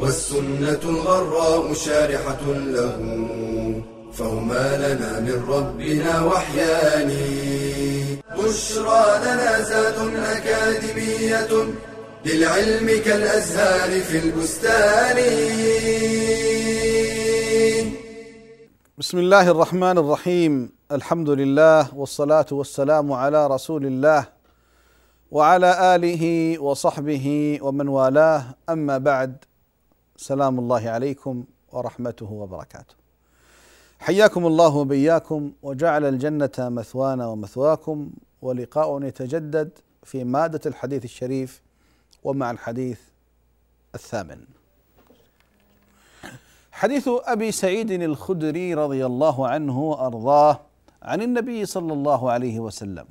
والسنة الغراء شارحة له فهما لنا من ربنا وحيان. بشرى لنا زاد أكاديمية للعلم كالأزهار في البستان. بسم الله الرحمن الرحيم. الحمد لله والصلاة والسلام على رسول الله وعلى آله وصحبه ومن والاه. أما بعد سلام الله عليكم ورحمته وبركاته. حياكم الله وبياكم وجعل الجنة مثوانا ومثواكم ولقاء يتجدد في مادة الحديث الشريف ومع الحديث الثامن. حديث أبي سعيد الخدري رضي الله عنه وأرضاه عن النبي صلى الله عليه وسلم.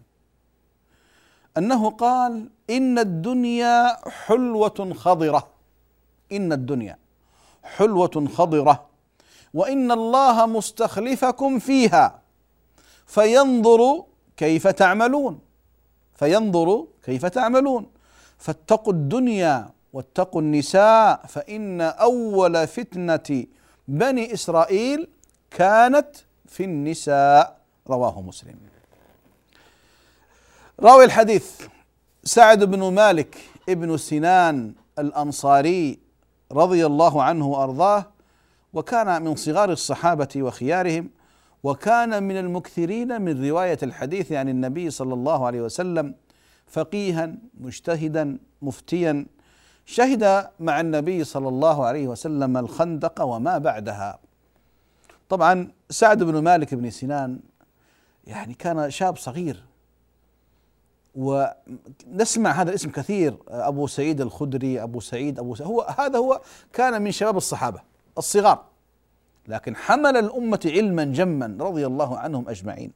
أنه قال إن الدنيا حلوة خضرة إن الدنيا حلوة خضرة وإن الله مستخلفكم فيها فينظر كيف تعملون فينظر كيف تعملون. فاتقوا الدنيا واتقوا النساء فإن أول فتنة بني إسرائيل كانت في النساء رواه مسلم. راوي الحديث سعد بن مالك ابن سنان الأنصاري رضي الله عنه وأرضاه وكان من صغار الصحابة وخيارهم وكان من المكثرين من رواية الحديث عن النبي صلى الله عليه وسلم فقيها مجتهدا مفتيا. شهد مع النبي صلى الله عليه وسلم الخندق وما بعدها. طبعا سعد بن مالك بن سنان يعني كان شاب صغير. ونسمع هذا الاسم كثير أبو سعيد الخدري أبو سعيد أبو سعيد هو هذا هو كان من شباب الصحابة الصغار لكن حمل الأمة علما جما رضي الله عنهم أجمعين.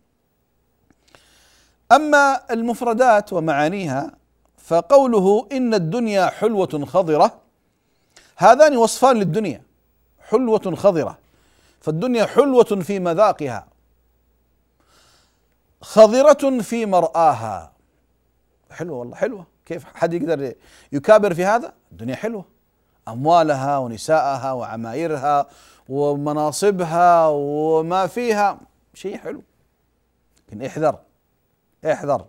أما المفردات ومعانيها فقوله إن الدنيا حلوة خضرة هذان وصفان للدنيا حلوة خضرة فالدنيا حلوة في مذاقها خضرة في مرآها. حلوة والله حلوة. كيف حد يقدر يكابر في هذا؟ الدنيا حلوة. أموالها ونساءها وعمايرها ومناصبها وما فيها شيء حلو. لكن احذر احذر.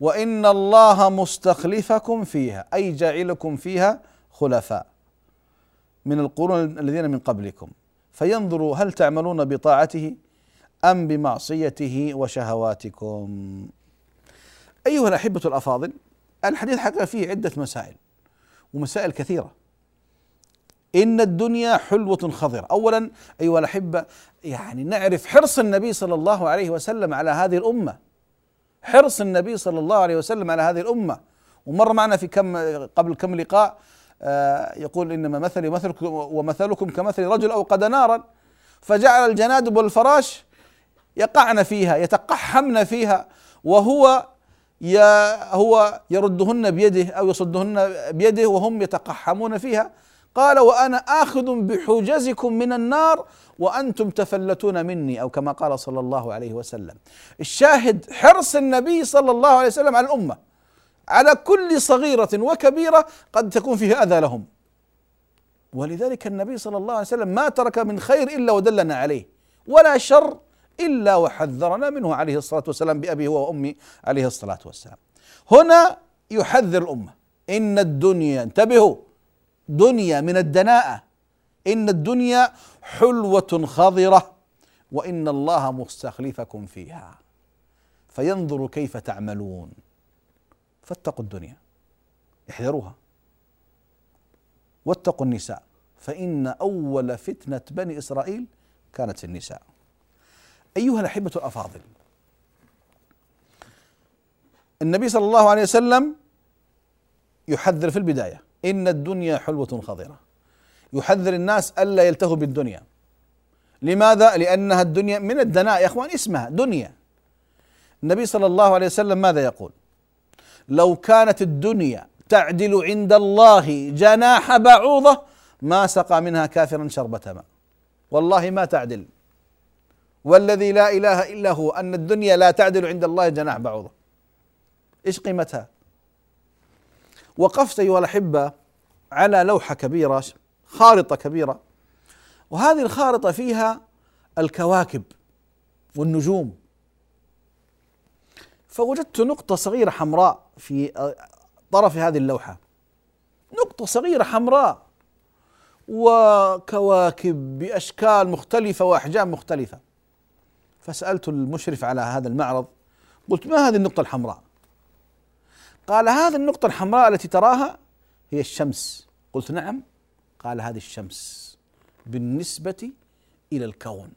وإن الله مستخلفكم فيها أي جاعلكم فيها خلفاء من القرون الذين من قبلكم. فينظر هل تعملون بطاعته أم بمعصيته وشهواتكم. أيها الأحبة الأفاضل الحديث حقا فيه عدة مسائل ومسائل كثيرة. إن الدنيا حلوة خضرة. اولا أيها الأحبة يعني نعرف حرص النبي صلى الله عليه وسلم على هذه الأمة. حرص النبي صلى الله عليه وسلم على هذه الأمة. ومر معنا في كم قبل كم لقاء آه، يقول إنما مثلي مثلكم ومثلكم كمثل رجل أوقد نارا. فجعل الجنادب والفراش يقعن فيها يتقحمن فيها وهو هو يردهن بيده أو يصدهن بيده وهم يتقحمون فيها. قال وأنا آخذ بحجزكم من النار وأنتم تفلتون مني أو كما قال صلى الله عليه وسلم. الشاهد حرص النبي صلى الله عليه وسلم على الأمة على كل صغيرة وكبيرة قد تكون فيه أذى لهم. ولذلك النبي صلى الله عليه وسلم ما ترك من خير إلا ودلنا عليه. ولا شر إلا وحذرنا منه عليه الصلاة والسلام بابي هو وامي عليه الصلاة والسلام. هنا يحذر الأمة. إن الدنيا انتبهوا دنيا من الدناءة. إن الدنيا حلوة خضرة وإن الله مستخلفكم فيها. فينظر كيف تعملون. فاتقوا الدنيا. احذروها. واتقوا النساء. فإن أول فتنة بني إسرائيل كانت في النساء. أيها الأحبة الأفاضل. النبي صلى الله عليه وسلم يحذر في البداية. إن الدنيا حلوة خضرة. يحذر الناس ألا يلتهوا بالدنيا. لماذا؟ لأنها الدنيا من الدناء يا أخوان اسمها دنيا. النبي صلى الله عليه وسلم ماذا يقول؟ لو كانت الدنيا تعدل عند الله جناح بعوضة ما سقى منها كافرا شربة ماء. والله ما تعدل. والذي لا إله إلا هو أن الدنيا لا تعدل عند الله جناح بعوضة. إيش قيمتها؟ وقفت أيها الأحبة على لوحة كبيرة خارطة كبيرة. وهذه الخارطة فيها الكواكب والنجوم. فوجدت نقطة صغيرة حمراء في طرف هذه اللوحة. نقطة صغيرة حمراء. وكواكب بأشكال مختلفة وأحجام مختلفة. فسألت المشرف على هذا المعرض قلت ما هذه النقطة الحمراء؟ قال هذه النقطة الحمراء التي تراها هي الشمس. قلت نعم. قال هذه الشمس بالنسبة إلى الكون.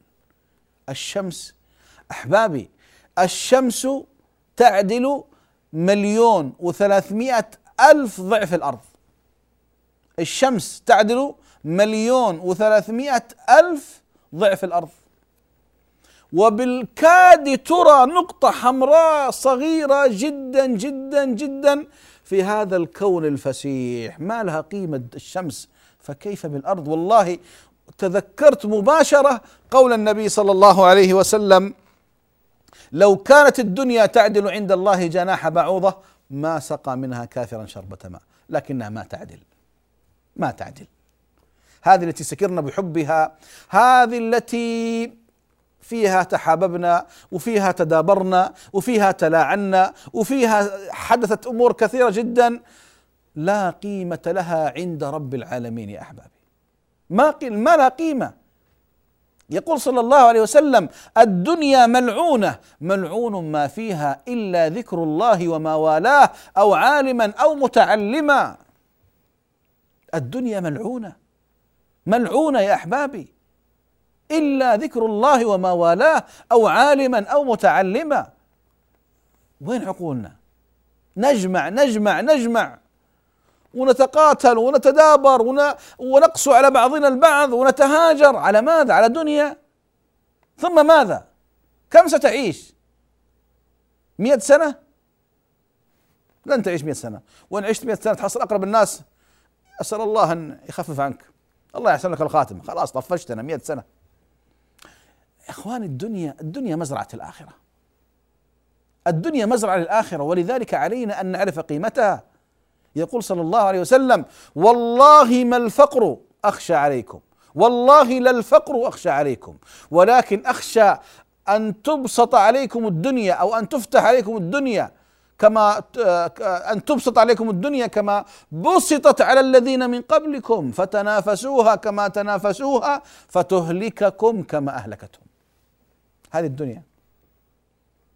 الشمس أحبابي الشمس تعدل مليون وثلاثمائة ألف ضعف الأرض. الشمس تعدل مليون وثلاثمائة ألف ضعف الأرض. وبالكاد ترى نقطة حمراء صغيرة جدا جدا جدا في هذا الكون الفسيح. ما لها قيمة الشمس؟ فكيف بالأرض؟ والله تذكرت مباشرة قول النبي صلى الله عليه وسلم لو كانت الدنيا تعدل عند الله جناح بعوضة ما سقى منها كافرا شربة ماء. لكنها ما تعدل. ما تعدل. هذه التي سكرنا بحبها هذه التي فيها تحاببنا وفيها تدابرنا وفيها تلاعنا وفيها حدثت أمور كثيرة جدا لا قيمة لها عند رب العالمين يا أحبابي. ما ما لها قيمة. يقول صلى الله عليه وسلم الدنيا ملعونة. ملعون ما فيها إلا ذكر الله وما والاه أو عالما أو متعلما. الدنيا ملعونة. ملعونة يا أحبابي. إلا ذكر الله وما والاه أو عالما أو متعلما. وين عقولنا؟ نجمع نجمع نجمع. ونتقاتل ونتدابر ونقسو على بعضنا البعض ونتهاجر. على ماذا؟ على دنيا ثم ماذا؟ كم ستعيش؟ مئة سنة؟ لن تعيش مئة سنة. وإن عشت مئة سنة تحصل أقرب الناس. أسأل الله أن يخفف عنك. الله يحسن لك الخاتمة. خلاص طفشتنا مئة سنة. إخواني الدنيا الدنيا مزرعة الآخرة. الدنيا مزرعة للآخرة. ولذلك علينا أن نعرف قيمتها. يقول صلى الله عليه وسلم والله ما الفقر أخشى عليكم. والله لا الفقر أخشى عليكم. ولكن أخشى أن تبسط عليكم الدنيا أو أن تفتح عليكم الدنيا كما أن تبسط عليكم الدنيا كما بسطت على الذين من قبلكم. فتنافسوها كما تنافسوها فتهلككم كما اهلكتهم هذه الدنيا.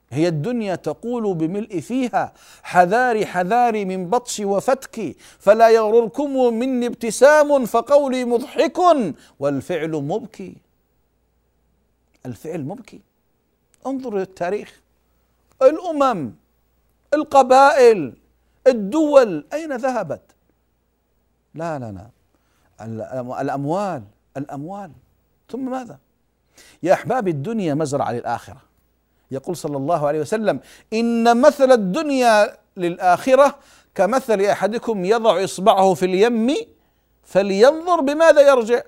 هي الدنيا تقول بملء فيها حذاري حذاري من بطش وفتك فلا يغرركم مني ابتسام فقولي مضحك والفعل مبكي. الفعل مبكي. انظر للتاريخ الأمم القبائل الدول أين ذهبت؟ لا لا لا. الأموال الأموال. ثم ماذا؟ يا احبابي الدنيا مزرعة للآخرة. يقول صلى الله عليه وسلم إن مثل الدنيا للآخرة كمثل أحدكم يضع إصبعه في اليم فلينظر بماذا يرجع.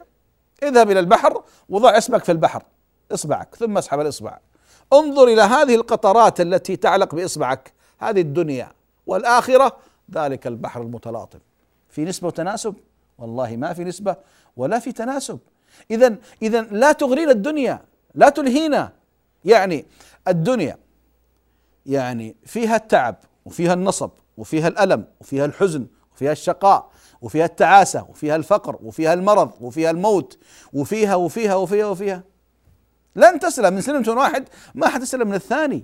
اذهب إلى البحر وضع اسمك في البحر إصبعك ثم اسحب الإصبع. انظر إلى هذه القطرات التي تعلق بإصبعك. هذه الدنيا والآخرة ذلك البحر المتلاطم. في نسبة وتناسب؟ والله ما في نسبة ولا في تناسب. اذا اذا لا تغرينا الدنيا لا تلهينا. يعني الدنيا يعني فيها التعب وفيها النصب وفيها الألم وفيها الحزن وفيها الشقاء وفيها التعاسة وفيها الفقر وفيها المرض وفيها الموت وفيها وفيها وفيها وفيها. لن تسلم من سلمة واحد ما حتسلم من الثاني.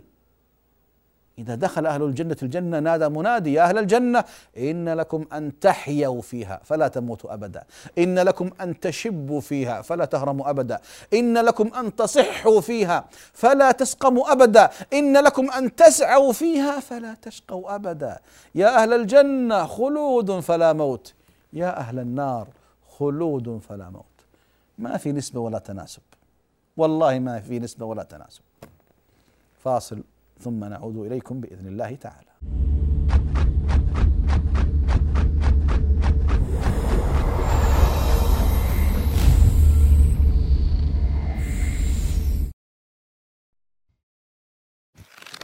إذا دخل أهل الجنة الجنة نادى منادي يا أهل الجنة إن لكم أن تحيوا فيها فلا تموتوا أبدا. إن لكم أن تشبوا فيها فلا تهرموا أبدا. إن لكم أن تصحوا فيها فلا تسقموا أبدا. إن لكم أن تسعوا فيها فلا تشقوا أبدا. يا أهل الجنة خلود فلا موت. يا أهل النار خلود فلا موت. ما في نسبة ولا تناسب. والله ما في نسبة ولا تناسب. فاصل. ثم نعود إليكم بإذن الله تعالى.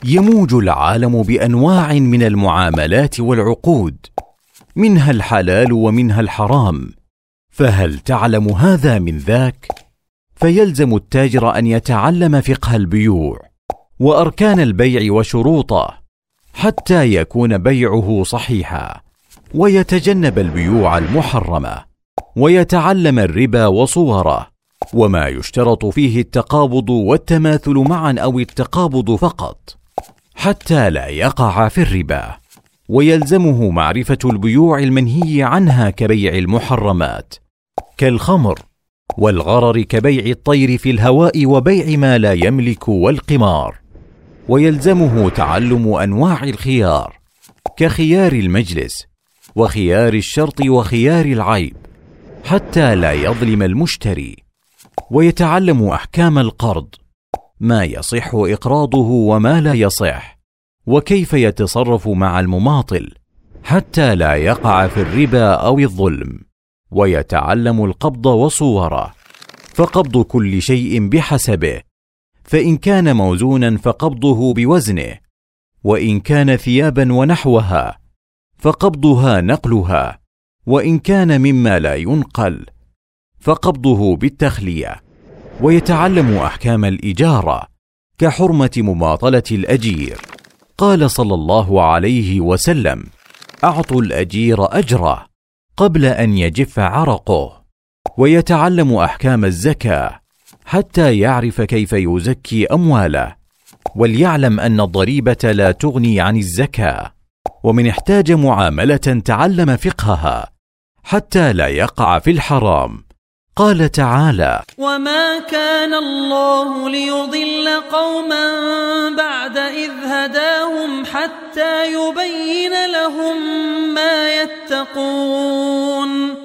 يموج العالم بأنواع من المعاملات والعقود منها الحلال ومنها الحرام. فهل تعلم هذا من ذاك؟ فيلزم التاجر أن يتعلم فقه البيوع. وأركان البيع وشروطه حتى يكون بيعه صحيحا ويتجنب البيوع المحرمة ويتعلم الربا وصوره وما يشترط فيه التقابض والتماثل معا أو التقابض فقط حتى لا يقع في الربا ويلزمه معرفة البيوع المنهي عنها كبيع المحرمات كالخمر والغرر كبيع الطير في الهواء وبيع ما لا يملك والقمار. ويلزمه تعلم أنواع الخيار كخيار المجلس وخيار الشرط وخيار العيب حتى لا يظلم المشتري ويتعلم أحكام القرض ما يصح إقراضه وما لا يصح وكيف يتصرف مع المماطل حتى لا يقع في الربا أو الظلم ويتعلم القبض وصوره فقبض كل شيء بحسبه فإن كان موزونا فقبضه بوزنه وإن كان ثيابا ونحوها فقبضها نقلها وإن كان مما لا ينقل فقبضه بالتخلية. ويتعلم أحكام الإجارة كحرمة مماطلة الأجير. قال صلى الله عليه وسلم أعطوا الأجير أجره قبل أن يجف عرقه. ويتعلم أحكام الزكاة حتى يعرف كيف يزكي أمواله وليعلم أن الضريبة لا تغني عن الزكاة ومن احتاج معاملة تعلم فقهها حتى لا يقع في الحرام. قال تعالى وما كان الله ليضل قوما بعد اذ هداهم حتى يبين لهم ما يتقون.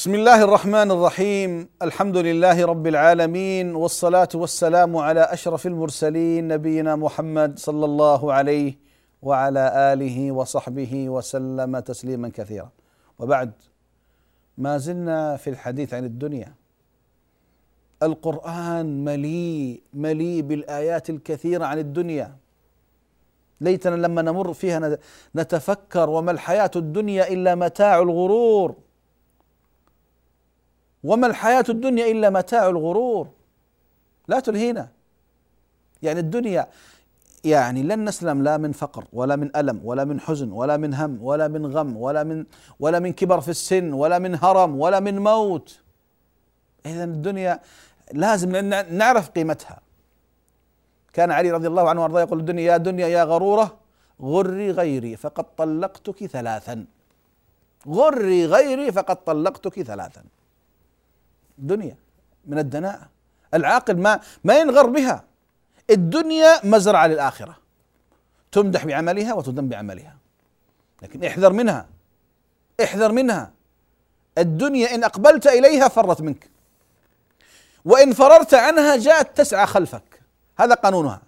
بسم الله الرحمن الرحيم. الحمد لله رب العالمين والصلاة والسلام على أشرف المرسلين نبينا محمد صلى الله عليه وعلى آله وصحبه وسلم تسليما كثيرا. وبعد ما زلنا في الحديث عن الدنيا. القرآن مليء مليء بالآيات الكثيرة عن الدنيا. ليتنا لما نمر فيها نتفكر وما الحياة الدنيا إلا متاع الغرور. وما الحياة الدنيا إلا متاع الغرور. لا تلهينا. يعني الدنيا يعني لن نسلم لا من فقر ولا من ألم ولا من حزن ولا من هم ولا من غم ولا من ولا من كبر في السن ولا من هرم ولا من موت. إذا الدنيا لازم نعرف قيمتها. كان علي رضي الله عنه وأرضاه يقول الدنيا يا دنيا يا غرورة غري غيري فقد طلقتك ثلاثا. غري غيري فقد طلقتك ثلاثا. دنيا من الدناءة. العاقل ما ما ينغر بها. الدنيا مزرعة للآخرة. تمدح بعملها وتذم بعملها. لكن احذر منها. احذر منها. الدنيا إن أقبلت إليها فرت منك. وإن فررت عنها جاءت تسعى خلفك. هذا قانونها.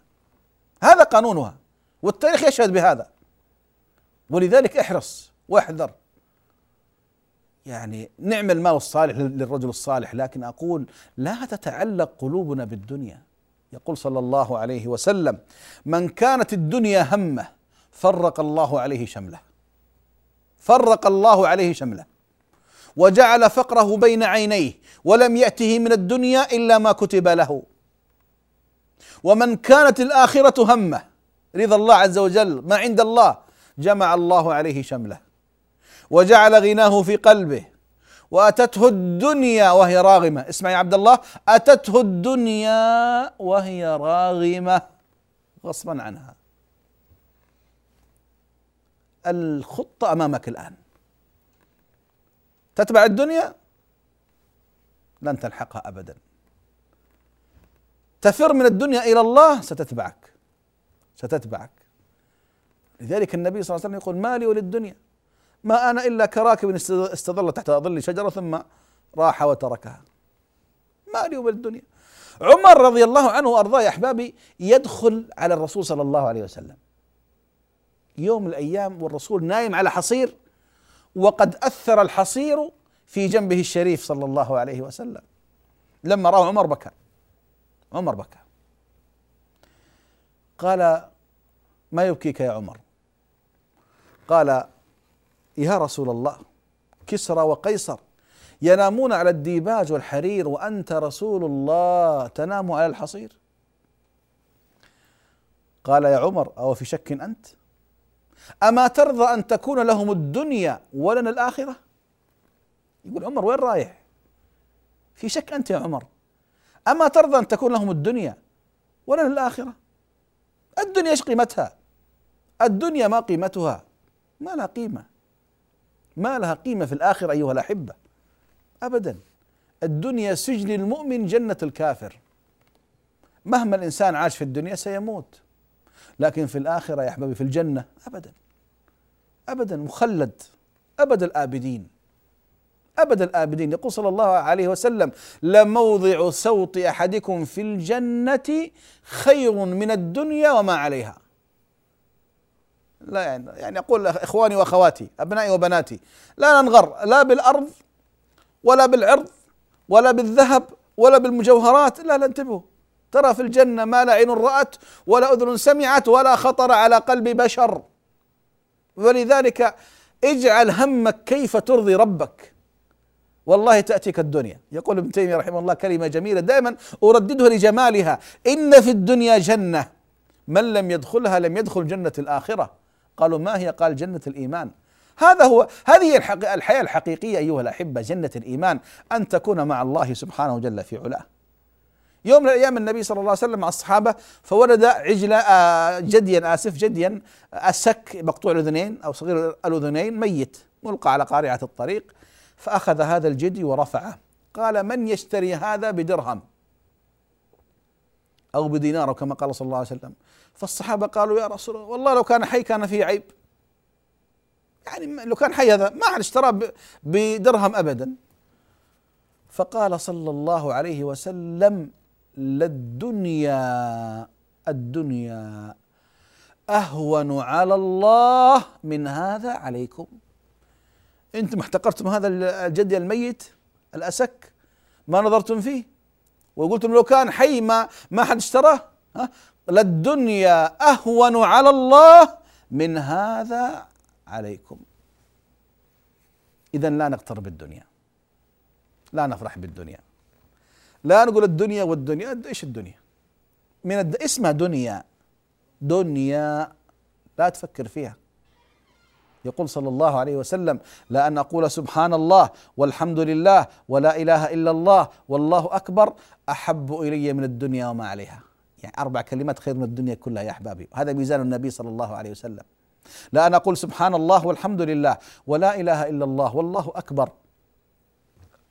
هذا قانونها. والتاريخ يشهد بهذا. ولذلك احرص واحذر. يعني نعم المال الصالح للرجل الصالح لكن أقول لا تتعلق قلوبنا بالدنيا. يقول صلى الله عليه وسلم من كانت الدنيا همه فرق الله عليه شمله. فرق الله عليه شمله. وجعل فقره بين عينيه ولم يأته من الدنيا إلا ما كتب له. ومن كانت الآخرة همه رضا الله عز وجل ما عند الله جمع الله عليه شمله. وجعل غناه في قلبه. وأتته الدنيا وهي راغمة. اسمع يا عبد الله أتته الدنيا وهي راغمة. غصبا عنها. الخطة أمامك الآن. تتبع الدنيا؟ لن تلحقها أبدا. تفر من الدنيا إلى الله؟ ستتبعك. ستتبعك. لذلك النبي صلى الله عليه وسلم يقول ما لي وللدنيا. ما أنا إلا كراكب استظل تحت ظل شجرة ثم راح وتركها. ما لي وللدنيا عمر رضي الله عنه وأرضاه يا احبابي يدخل على الرسول صلى الله عليه وسلم. يوم الأيام والرسول نايم على حصير وقد أثر الحصير في جنبه الشريف صلى الله عليه وسلم. لما راه عمر بكى. عمر بكى. قال ما يبكيك يا عمر؟ قال يا رسول الله كسرى وقيصر. ينامون على الديباج والحرير وأنت رسول الله تنام على الحصير. قال يا عمر أو في شك أنت؟ أما ترضى أن تكون لهم الدنيا ولنا الآخرة؟ يقول عمر وين رايح؟ في شك أنت يا عمر. أما ترضى أن تكون لهم الدنيا ولنا الآخرة؟ الدنيا إيش قيمتها؟ الدنيا ما قيمتها ما لها قيمة. ما لها قيمة في الآخرة أيها الأحبة. ابدا. الدنيا سجن المؤمن جنة الكافر. مهما الإنسان عاش في الدنيا سيموت. لكن في الآخرة يا أحبابي في الجنة ابدا. ابدا مخلد. أبد الآبدين. أبد الآبدين. يقول صلى الله عليه وسلم لموضع صوت أحدكم في الجنة خير من الدنيا وما عليها. لا يعني يعني أقول إخواني وأخواتي أبنائي وبناتي لا ننغر لا بالأرض ولا بالعرض ولا بالذهب ولا بالمجوهرات لا لا انتبهوا. ترى في الجنة ما لا عين رأت ولا أذن سمعت ولا خطر على قلب بشر. ولذلك اجعل همك كيف ترضي ربك. والله تأتيك الدنيا. يقول ابن تيمية رحمه الله كلمة جميلة دائما أرددها لجمالها. إن في الدنيا جنة من لم يدخلها لم يدخل جنة الآخرة. قالوا ما هي؟ قال جنة الإيمان. هذا هو هذه الحياة الحقيقية أيها الأحبة جنة الإيمان أن تكون مع الله سبحانه جل في علاه. يوم من الأيام النبي صلى الله عليه وسلم مع الصحابة فولد عجلة آه، جديا آسف جديا أسك مقطوع الأذنين أو صغير الأذنين ميت ملقى على قارعة الطريق فأخذ هذا الجدي ورفعه. قال من يشتري هذا بدرهم؟ أو بدينار كما قال صلى الله عليه وسلم. فالصحابة قالوا يا رسول الله والله لو كان حي كان فيه عيب. يعني لو كان حي هذا ما حد اشتراه بدرهم ابدا. فقال صلى الله عليه وسلم للدنيا الدنيا أهون على الله من هذا عليكم. أنتم احتقرتم هذا الجدي الميت الأسك؟ ما نظرتم فيه؟ وقلتم لو كان حي ما ما حد اشتراه ها؟ للدنيا أهون على الله من هذا عليكم. إذا لا نغتر بالدنيا. لا نفرح بالدنيا. لا نقول الدنيا والدنيا إيش الدنيا؟ من الد... اسمها دنيا. دنيا لا تفكر فيها. يقول صلى الله عليه وسلم لا أن أقول سبحان الله والحمد لله ولا إله إلا الله والله أكبر أحب إلي من الدنيا وما عليها. يعني أربع كلمات خير من الدنيا كلها يا أحبابي. هذا ميزان النبي صلى الله عليه وسلم. لا أنا أقول سبحان الله والحمد لله ولا إله إلا الله والله أكبر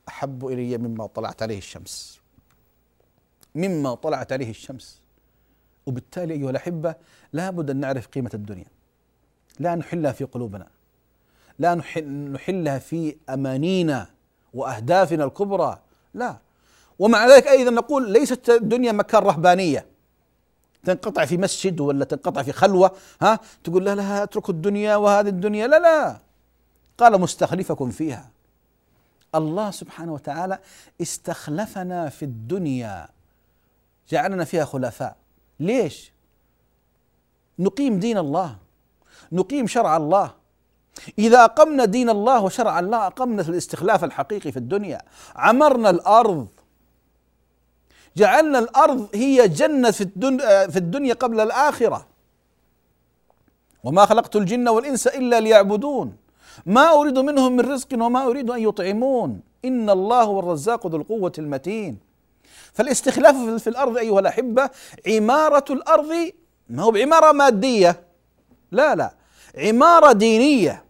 أحب إلي مما طلعت عليه الشمس. مما طلعت عليه الشمس. وبالتالي أيها الأحبة لابد أن نعرف قيمة الدنيا. لا نحلها في قلوبنا. لا نحلها في أمانينا وأهدافنا الكبرى. لا. ومع ذلك أيضا نقول ليست الدنيا مكان رهبانية. تنقطع في مسجد ولا تنقطع في خلوة ها؟ تقول لا لا اتركوا الدنيا وهذه الدنيا. لا لا. قال مستخلفكم فيها. الله سبحانه وتعالى استخلفنا في الدنيا. جعلنا فيها خلفاء. ليش؟ نقيم دين الله. نقيم شرع الله. إذا أقمنا دين الله وشرع الله أقمنا الاستخلاف الحقيقي في الدنيا. عمرنا الأرض. جعلنا الأرض هي جنة في الدنيا في الدنيا قبل الآخرة. وما خلقت الجن والإنس إلا ليعبدون. ما أريد منهم من رزق وما أريد أن يطعمون. إن الله هو الرزاق ذو القوة المتين. فالاستخلاف في الأرض أيها الأحبة عمارة الأرض ما هو بعمارة مادية. لا لا. عمارة دينية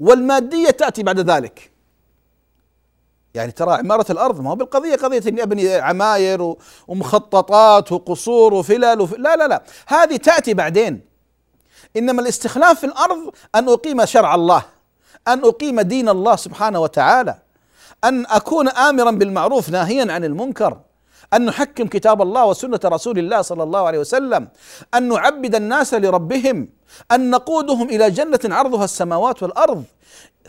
والمادية تأتي بعد ذلك. يعني ترى عمارة الأرض ما هو بالقضية قضية إني أبني عماير ومخططات وقصور وفلل وف... لا لا لا. هذه تأتي بعدين. إنما الاستخلاف في الأرض أن أقيم شرع الله أن أقيم دين الله سبحانه وتعالى أن أكون آمرا بالمعروف ناهيا عن المنكر أن نحكم كتاب الله وسنة رسول الله صلى الله عليه وسلم أن نعبد الناس لربهم. أن نقودهم إلى جنة عرضها السماوات والأرض.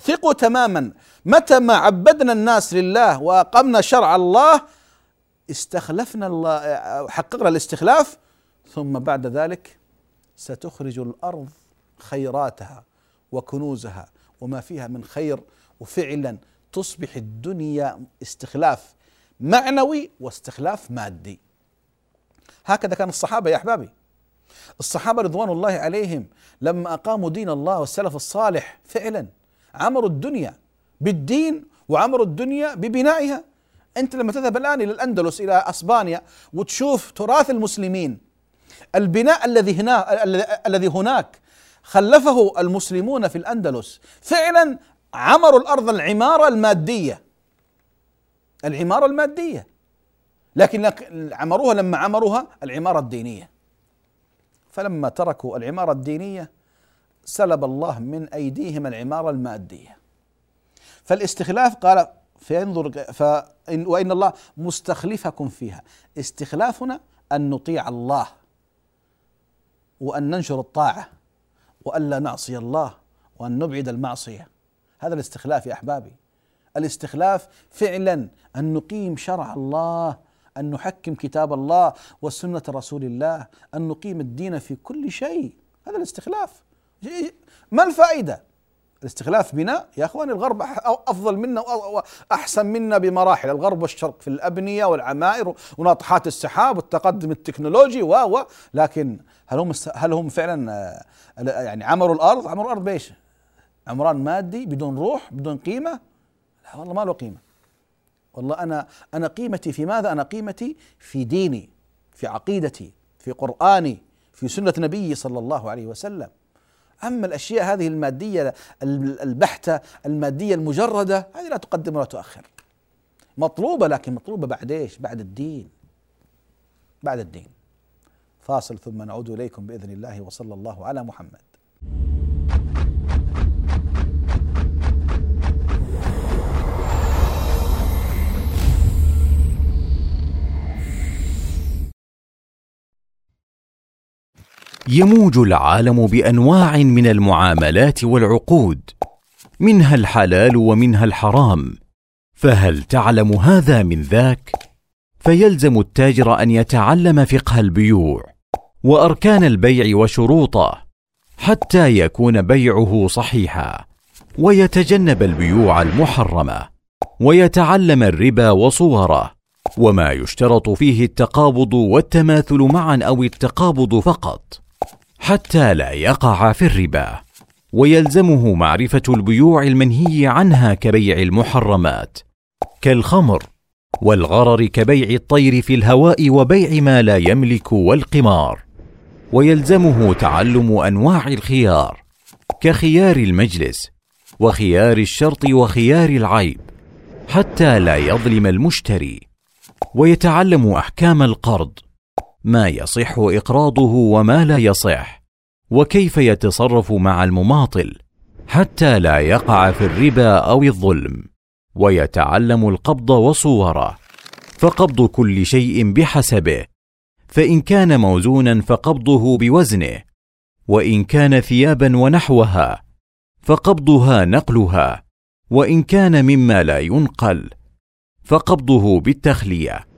ثقوا تماما. متى ما عبدنا الناس لله وأقمنا شرع الله استخلفنا الله حققنا الاستخلاف ثم بعد ذلك ستخرج الأرض خيراتها وكنوزها وما فيها من خير وفعلا تصبح الدنيا استخلاف معنوي واستخلاف مادي. هكذا كان الصحابة يا أحبابي. الصحابة رضوان الله عليهم لما أقاموا دين الله والسلف الصالح فعلا عمروا الدنيا بالدين وعمروا الدنيا ببنائها. أنت لما تذهب الآن إلى الأندلس إلى أسبانيا وتشوف تراث المسلمين البناء الذي هنا الذي هناك خلفه المسلمون في الأندلس فعلا عمروا الأرض العمارة المادية. العمارة المادية. لكن عمروها لما عمروها العمارة الدينية. فلما تركوا العمارة الدينية سلب الله من أيديهم العمارة المادية. فالاستخلاف قال فينظر فإن وإن الله مستخلفكم فيها. استخلافنا أن نطيع الله وأن ننشر الطاعة وألا نعصي الله وأن نبعد المعصية. هذا الاستخلاف يا أحبابي. الاستخلاف فعلا أن نقيم شرع الله أن نحكم كتاب الله وسنة رسول الله أن نقيم الدين في كل شيء. هذا الاستخلاف. ما الفائدة؟ الاستخلاف بناء يا أخواني الغرب أفضل منا واحسن منا بمراحل. الغرب والشرق في الأبنية والعمائر وناطحات السحاب والتقدم التكنولوجي و و لكن هل هم هل هم فعلا آه، يعني عمروا الأرض؟ عمروا الأرض بإيش؟ عمران مادي بدون روح بدون قيمة؟ لا والله ما له قيمة. والله أنا أنا قيمتي في ماذا؟ أنا قيمتي في ديني في عقيدتي في قرآني في سنة نبيي صلى الله عليه وسلم. أما الأشياء هذه المادية البحتة المادية المجردة هذه لا تقدم ولا تؤخر. مطلوبة لكن مطلوبة بعد إيش؟ بعد الدين. بعد الدين. فاصل ثم نعود إليكم بإذن الله وصلى الله على محمد. يموج العالم بأنواع من المعاملات والعقود منها الحلال ومنها الحرام. فهل تعلم هذا من ذاك؟ فيلزم التاجر أن يتعلم فقه البيوع وأركان البيع وشروطه حتى يكون بيعه صحيحا ويتجنب البيوع المحرمة ويتعلم الربا وصوره. وما يشترط فيه التقابض والتماثل معا أو التقابض فقط. حتى لا يقع في الربا. ويلزمه معرفة البيوع المنهي عنها كبيع المحرمات كالخمر والغرر كبيع الطير في الهواء وبيع ما لا يملك والقمار. ويلزمه تعلم أنواع الخيار كخيار المجلس وخيار الشرط وخيار العيب حتى لا يظلم المشتري. ويتعلم أحكام القرض ما يصح إقراضه وما لا يصح وكيف يتصرف مع المماطل حتى لا يقع في الربا أو الظلم ويتعلم القبض وصوره. فقبض كل شيء بحسبه فإن كان موزونا فقبضه بوزنه وإن كان ثيابا ونحوها فقبضها نقلها وإن كان مما لا ينقل فقبضه بالتخلية.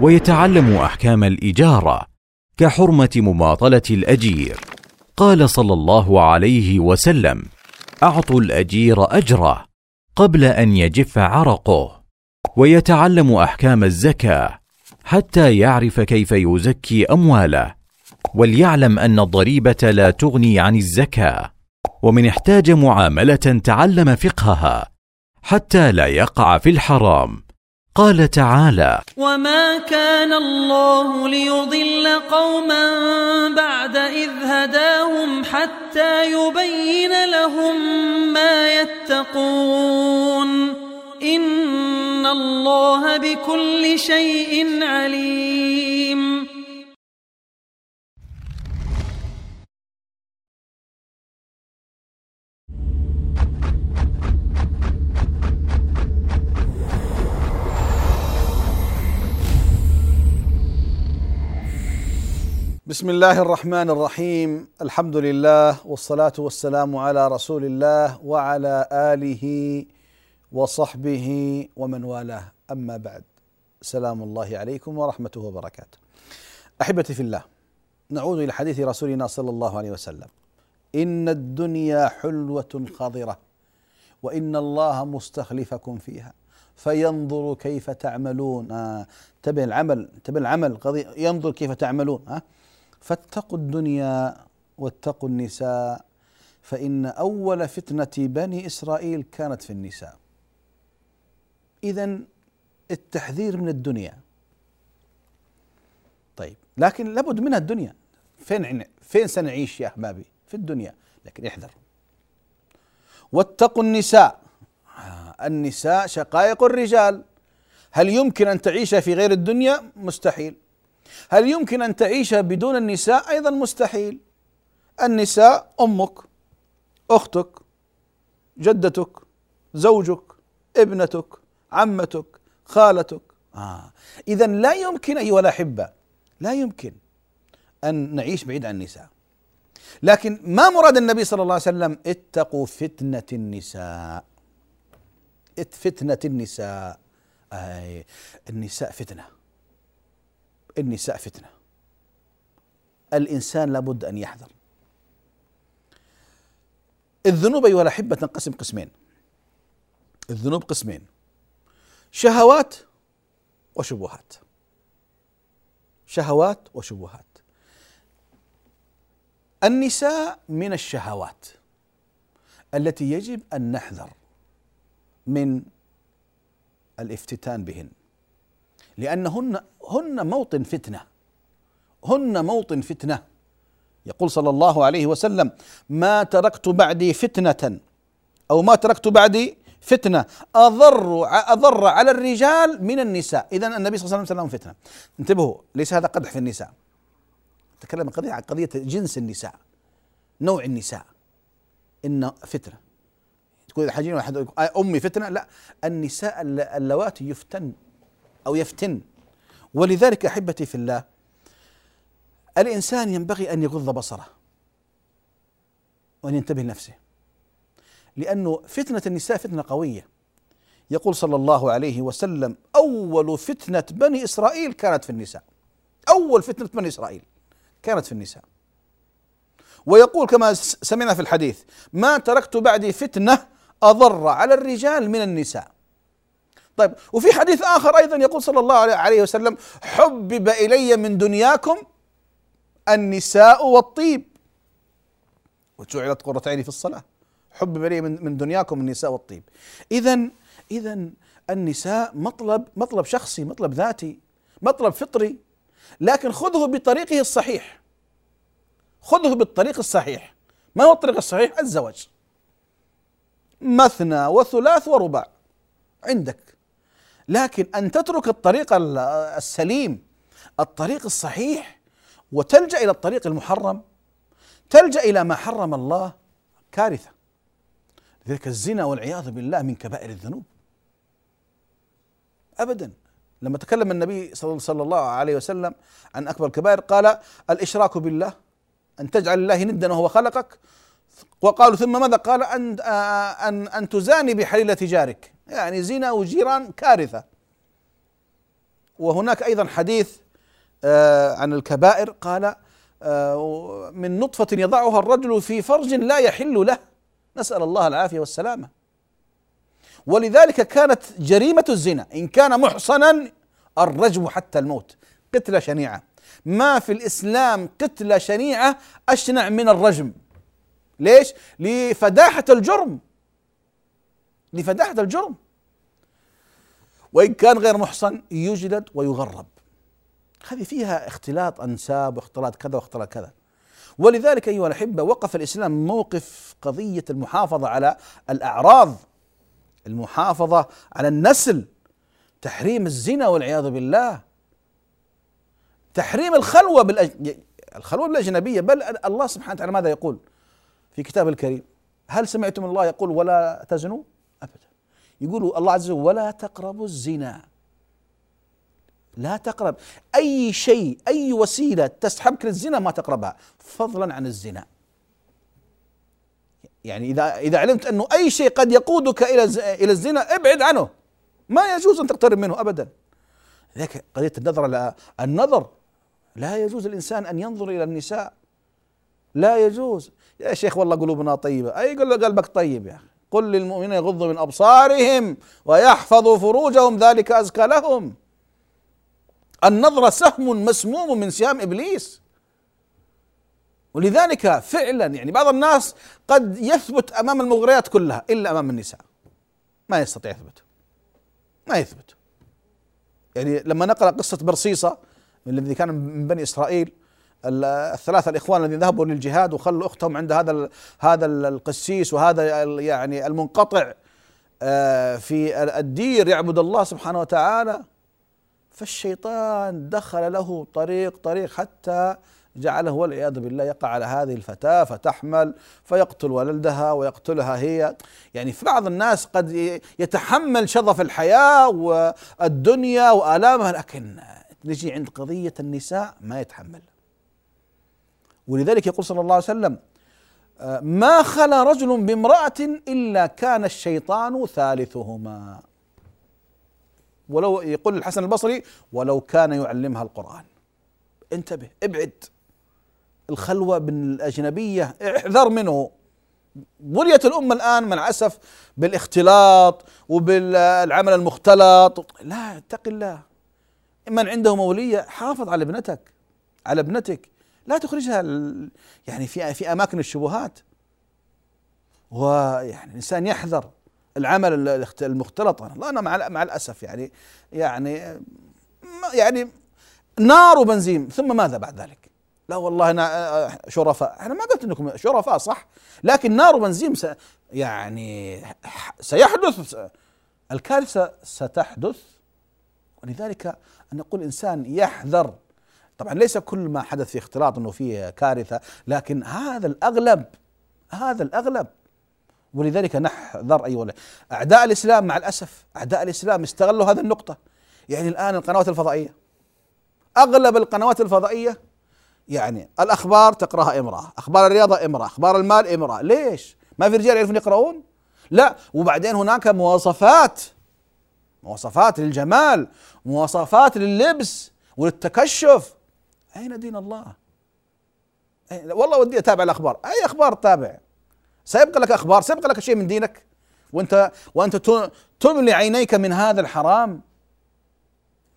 ويتعلم أحكام الإجارة كحرمة مماطلة الأجير. قال صلى الله عليه وسلم أعطوا الأجير أجره قبل أن يجف عرقه. ويتعلم أحكام الزكاة حتى يعرف كيف يزكي أمواله وليعلم أن الضريبة لا تغني عن الزكاة. ومن احتاج معاملة تعلم فقهها حتى لا يقع في الحرام. قال تعالى وما كان الله ليضل قوما بعد إذ هداهم حتى يبين لهم ما يتقون إن الله بكل شيء عليم بسم الله الرحمن الرحيم الحمد لله والصلاة والسلام على رسول الله وعلى آله وصحبه ومن والاه أما بعد سلام الله عليكم ورحمته وبركاته أحبتي في الله نعود إلى حديث رسولنا صلى الله عليه وسلم إن الدنيا حلوة خضرة وإن الله مستخلفكم فيها فينظر كيف تعملون آه. انتبه العمل انتبه العمل قضية ينظر كيف تعملون آه. فاتقوا الدنيا واتقوا النساء فإن أول فتنة بني إسرائيل كانت في النساء. إذا التحذير من الدنيا. طيب لكن لابد منها الدنيا. فين فين سنعيش يا أحبابي؟ في الدنيا. لكن احذر. واتقوا النساء. آه، النساء شقائق الرجال. هل يمكن أن تعيش في غير الدنيا؟ مستحيل. هل يمكن أن تعيش بدون النساء؟ أيضا مستحيل. النساء أمك، أختك، جدتك، زوجك، ابنتك، عمتك، خالتك. آه. اذا لا يمكن أيها الأحبة لا يمكن أن نعيش بعيد عن النساء. لكن ما مراد النبي صلى الله عليه وسلم اتقوا فتنة النساء. فتنة النساء. آه. النساء فتنة النساء فتنة. الإنسان لابد أن يحذر. الذنوب أيها الأحبة تنقسم قسمين. الذنوب قسمين. شهوات وشبهات. شهوات وشبهات. النساء من الشهوات التي يجب أن نحذر من الافتتان بهن. لأنهن هن موطن فتنة. هن موطن فتنة. يقول صلى الله عليه وسلم ما تركت بعدي فتنة. أو ما تركت بعدي فتنة. أضر أضر على الرجال من النساء. إذا النبي صلى الله عليه وسلم لهم فتنة. انتبهوا ليس هذا قدح في النساء. تكلم قضية عن قضية جنس النساء نوع النساء. إن فتنة. تقول حاجين واحد أمي فتنة؟ لا. النساء اللواتي يفتن أو يفتن. ولذلك أحبتي في الله الإنسان ينبغي أن يغض بصره وأن ينتبه لنفسه. لأنه فتنة النساء فتنة قوية. يقول صلى الله عليه وسلم أول فتنة بني إسرائيل كانت في النساء. أول فتنة بني إسرائيل كانت في النساء. ويقول كما سمعنا في الحديث ما تركت بعدي فتنة أضر على الرجال من النساء. طيب وفي حديث آخر أيضا يقول صلى الله عليه وسلم حبب إلي من دنياكم النساء والطيب. وجعلت قرة عيني في الصلاة. حبب إلي من من دنياكم النساء والطيب. إذا إذا النساء مطلب مطلب شخصي مطلب ذاتي مطلب فطري لكن خذه بطريقه الصحيح. خذه بالطريق الصحيح. ما هو الطريق الصحيح؟ الزواج. مثنى وثلاث ورباع. عندك. لكن أن تترك الطريق السليم الطريق الصحيح وتلجأ إلى الطريق المحرم تلجأ إلى ما حرم الله كارثة. لذلك الزنا والعياذ بالله من كبائر الذنوب. ابدا. لما تكلم النبي صلى الله عليه وسلم عن أكبر الكبائر قال الإشراك بالله أن تجعل الله ندا وهو خلقك وقالوا ثم ماذا؟ قال أن أن أن تزاني بحليلة جارك. يعني زنا وجيران كارثة. وهناك أيضا حديث آه، عن الكبائر. قال آه، من نطفة يضعها الرجل في فرج لا يحل له. نسأل الله العافية والسلامة. ولذلك كانت جريمة الزنا. إن كان محصنا الرجم حتى الموت. قتلة شنيعة. ما في الإسلام قتلة شنيعة أشنع من الرجم. ليش؟ لفداحة الجرم. لفداحة الجرم. وإن كان غير محصن يجلد ويغرب. هذه فيها اختلاط أنساب واختلاط كذا واختلاط كذا. ولذلك أيها الأحبة وقف الإسلام موقف قضية المحافظة على الأعراض. المحافظة على النسل. تحريم الزنا والعياذ بالله. تحريم الخلوة بالأج... الخلوة بالأجنبية. بل الله سبحانه وتعالى ماذا يقول؟ في كتابه الكريم. هل سمعتم الله يقول ولا تزنوا؟ أبدا. يقول الله عز وجل ولا تقربوا الزنا. لا تقرب. أي شيء أي وسيلة تسحبك للزنا ما تقربها. فضلا عن الزنا. يعني إذا إذا علمت أنه أي شيء قد يقودك إلى إلى الزنا ابعد عنه. ما يجوز أن تقترب منه أبدا. لذلك قضية النظر لا النظر لا يجوز الإنسان أن ينظر إلى النساء. لا يجوز. يا شيخ والله قلوبنا طيبة. أي قل قلبك طيب يا أخي. قل للمؤمنين يغضوا من أبصارهم ويحفظوا فروجهم ذلك أزكى لهم. النظرة سهم مسموم من سهام إبليس. ولذلك فعلا يعني بعض الناس قد يثبت أمام المغريات كلها إلا أمام النساء. ما يستطيع يثبت. ما يثبت. يعني لما نقرأ قصة برصيصة الذي كان من بني إسرائيل الثلاثة الإخوان الذين ذهبوا للجهاد وخلوا أختهم عند هذا هذا القسيس وهذا يعني المنقطع آه، في الدير يعبد الله سبحانه وتعالى. فالشيطان دخل له طريق طريق حتى جعله والعياذ بالله يقع على هذه الفتاة فتحمل فيقتل ولدها ويقتلها هي. يعني في بعض الناس قد يتحمل شظف الحياة والدنيا وآلامها لكن نجي عند قضية النساء ما يتحمل. ولذلك يقول صلى الله عليه وسلم ما خلا رجل بامرأة إلا كان الشيطان ثالثهما. ولو يقول الحسن البصري ولو كان يعلمها القرآن. انتبه ابعد. الخلوة بالأجنبية احذر منه. بليت الأمة الآن مع الأسف بالاختلاط وبالعمل المختلط. لا اتق الله. من عنده مولية حافظ على ابنتك على ابنتك. لا تخرجها يعني في في أماكن الشبهات. ويعني الإنسان يحذر العمل المختلط. أنا مع مع الأسف يعني يعني يعني نار وبنزين. ثم ماذا بعد ذلك؟ لا والله أنا شرفاء. أنا ما قلت إنكم شرفاء صح؟ لكن نار وبنزين يعني سيحدث الكارثة ستحدث. ولذلك أن نقول الانسان يحذر طبعا ليس كل ما حدث في اختلاط إنه فيه كارثة لكن هذا الأغلب هذا الأغلب. ولذلك نحذر أيها أعداء الإسلام مع الأسف أعداء الإسلام استغلوا هذه النقطة. يعني الآن القنوات الفضائية أغلب القنوات الفضائية يعني الأخبار تقرأها امرأة أخبار الرياضة امرأة أخبار المال امرأة. ليش؟ ما في رجال يعرفون يقرؤون؟ لا. وبعدين هناك مواصفات مواصفات للجمال مواصفات لللبس وللتكشف. أين دين الله؟ والله ودي أتابع الأخبار. أي أخبار تابع؟ سيبقى لك أخبار سيبقى لك شيء من دينك. وانت وأنت تملي عينيك من هذا الحرام.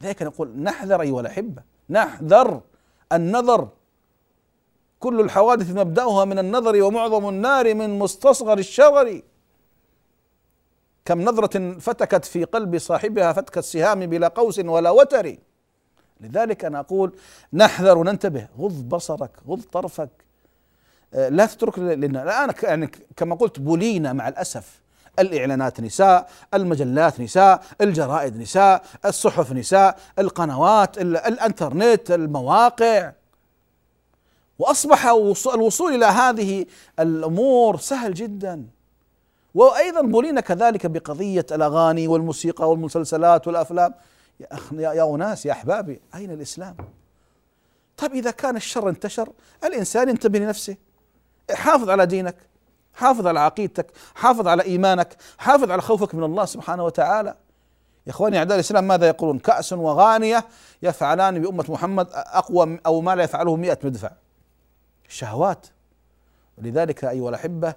لذلك نقول نحذر أيها الأحبة نحذر النظر. كل الحوادث مبداها من النظر ومعظم النار من مستصغر الشرر. كم نظرة فتكت في قلب صاحبها فتك السهام بلا قوس ولا وتر. لذلك أنا أقول نحذر وننتبه غض بصرك غض طرفك. آه، لا تترك لأن الان يعني كما قلت بولينا مع الأسف. الإعلانات نساء، المجلات نساء، الجرائد نساء، الصحف نساء، القنوات، الإنترنت، المواقع. وأصبح الوصول إلى هذه الأمور سهل جدا. وأيضا بولينا كذلك بقضية الأغاني والموسيقى والمسلسلات والأفلام. يا أخ يا, أناس يا أحبابي أين الإسلام؟ طيب إذا كان الشر انتشر الإنسان ينتبه لنفسه. حافظ على دينك حافظ على عقيدتك حافظ على إيمانك حافظ على خوفك من الله سبحانه وتعالى. يا إخواني أعداء الإسلام ماذا يقولون؟ كأس وغانية يفعلان بأمة محمد أقوى أو ما لا يفعله مئة مدفع. الشهوات ولذلك أيها الأحبة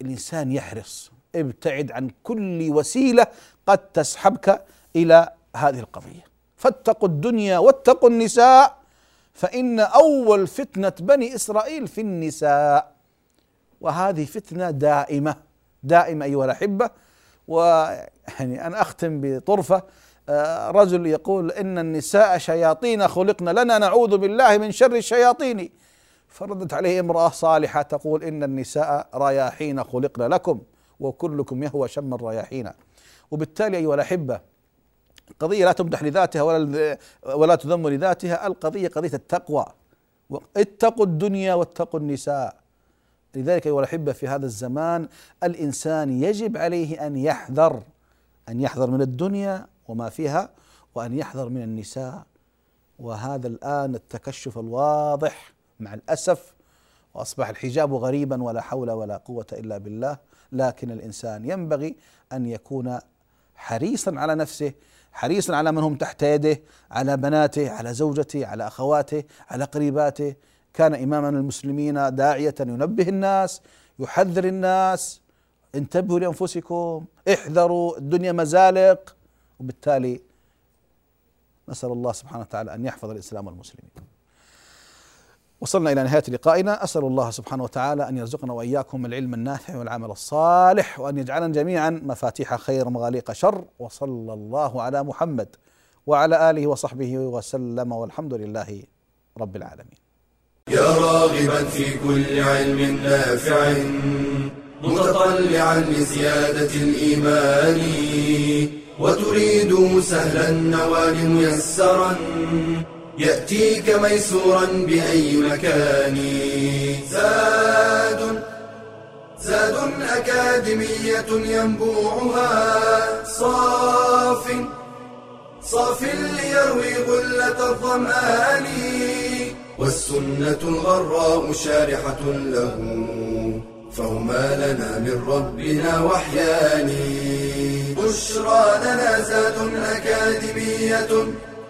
الإنسان يحرص ابتعد عن كل وسيلة قد تسحبك إلى هذه القضية. فاتقوا الدنيا واتقوا النساء فإن أول فتنة بني إسرائيل في النساء. وهذه فتنة دائمة دائمة أيها الأحبة. ويعني أنا أختم بطرفة آه، رجل يقول إن النساء شياطين خلقن لنا نعوذ بالله من شر الشياطين. فردت عليه امرأة صالحة تقول إن النساء رياحين خلقن لكم وكلكم يهوى شم الرياحين. وبالتالي أيها الأحبة قضية لا تمدح لذاتها ولا ولا تذم لذاتها. القضية قضية التقوى. اتقوا الدنيا واتقوا النساء. لذلك أيها الأحبة في هذا الزمان الإنسان يجب عليه أن يحذر أن يحذر من الدنيا وما فيها وأن يحذر من النساء. وهذا الآن التكشف الواضح مع الأسف. وأصبح الحجاب غريبا ولا حول ولا قوة إلا بالله. لكن الإنسان ينبغي أن يكون حريصا على نفسه حريصا على من هم تحت يده على بناته على زوجته على أخواته على قريباته. كان إماما المسلمين داعية ينبه الناس يحذر الناس. انتبهوا لأنفسكم احذروا الدنيا مزالق. وبالتالي نسأل الله سبحانه وتعالى أن يحفظ الإسلام والمسلمين. وصلنا إلى نهاية لقائنا. أسأل الله سبحانه وتعالى أن يرزقنا وإياكم العلم النافع والعمل الصالح وأن يجعلنا جميعا مفاتيح خير مغاليق شر. وصلى الله على محمد وعلى آله وصحبه وسلم والحمد لله رب العالمين. يا راغبا في كل علم نافع متطلعا لزيادة الإيمان وتريد سهلا النوال ميسرا يأتيك ميسورا بأي مكان. زاد زاد أكاديمية ينبوعها. صاف صاف ليروي غلة الظمآن. والسنة الغراء شارحة له. فهما لنا من ربنا وحيان. بشرى لنا زاد أكاديمية